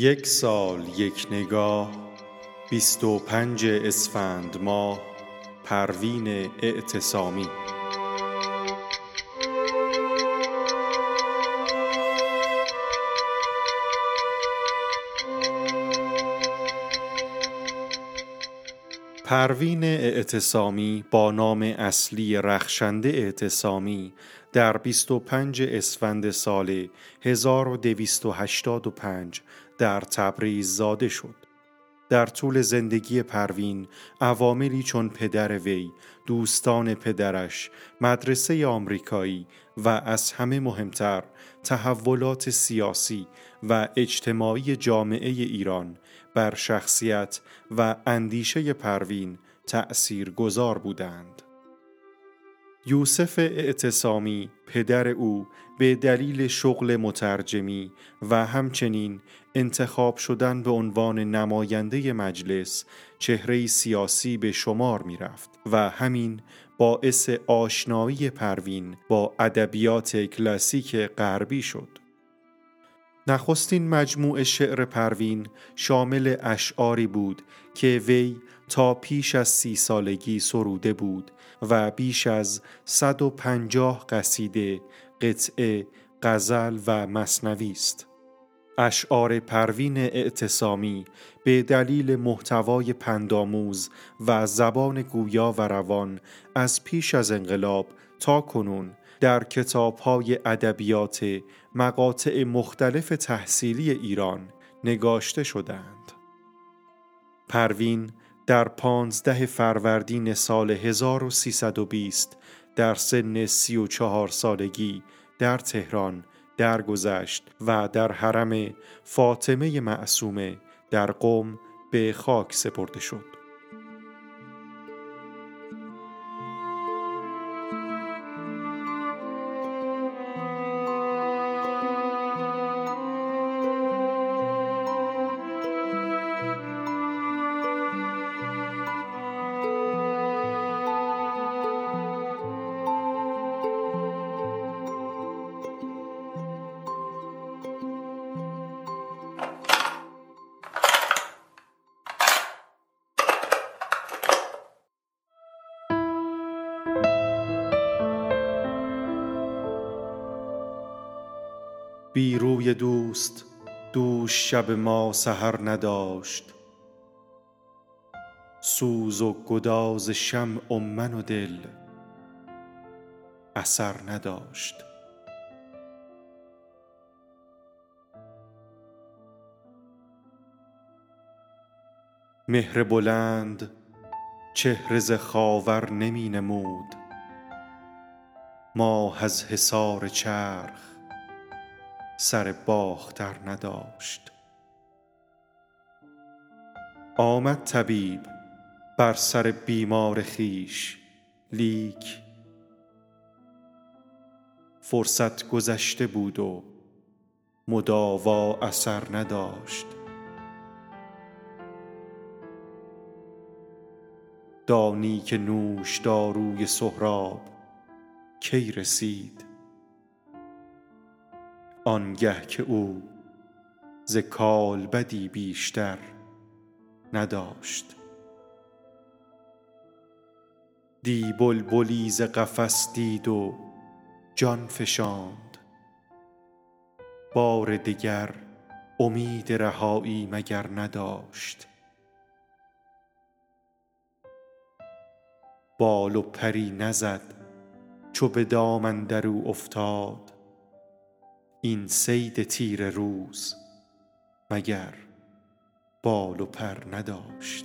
یک سال یک نگاه بیست و پنج اسفند ماه پروین اعتصامی. پروین اعتصامی با نام اصلی رخشنده اعتصامی در 25 اسفند سال 1285 در تبریز زاده شد. در طول زندگی پروین عواملی چون پدر وی، دوستان پدرش، مدرسه آمریکایی و از همه مهمتر تحولات سیاسی و اجتماعی جامعه ایران بر شخصیت و اندیشه پروین تأثیر گذار بودند. یوسف اعتصامی پدر او به دلیل شغل مترجمی و همچنین انتخاب شدن به عنوان نماینده مجلس چهره سیاسی به شمار می رفت و همین باعث آشنایی پروین با ادبیات کلاسیک غربی شد. نخستین مجموع شعر پروین شامل اشعاری بود که وی تا پیش از سی سالگی سروده بود و بیش از 150 قصیده، قطعه، غزل و مصنوی است. اشعار پروین اعتصامی به دلیل محتوای پنداموز و زبان گویا و روان از پیش از انقلاب تا کنون در کتابهای ادبیات مقاطع مختلف تحصیلی ایران نگاشته شدند. پروین در پانزده فروردین سال 1320 در سن سی و چهار سالگی در تهران درگذشت و در حرم فاطمه معصومه در قم به خاک سپرده شد. بی روی دوست دوش شب ما سحر نداشت. سوز و گداز شمع و من و دل اثر نداشت. مهر بلند چهره ز خاور نمی نمود. ماه از حصار چرخ سر باختر نداشت. آمد طبیب بر سر بیمار خویش لیک. فرصت گذشته بود و مداوا اثر نداشت. دانی که نوشداروی سهراب کی رسید؟ آنگه که او ز کالبدی بیشتر نداشت. دی بلبلی ز قفس دید و جان فشاند. بار دگر امید رهایی مگر نداشت. بال و پری نزد چو به دام اندر او افتاد. این صید تیره روز مگر بال و پر نداشت؟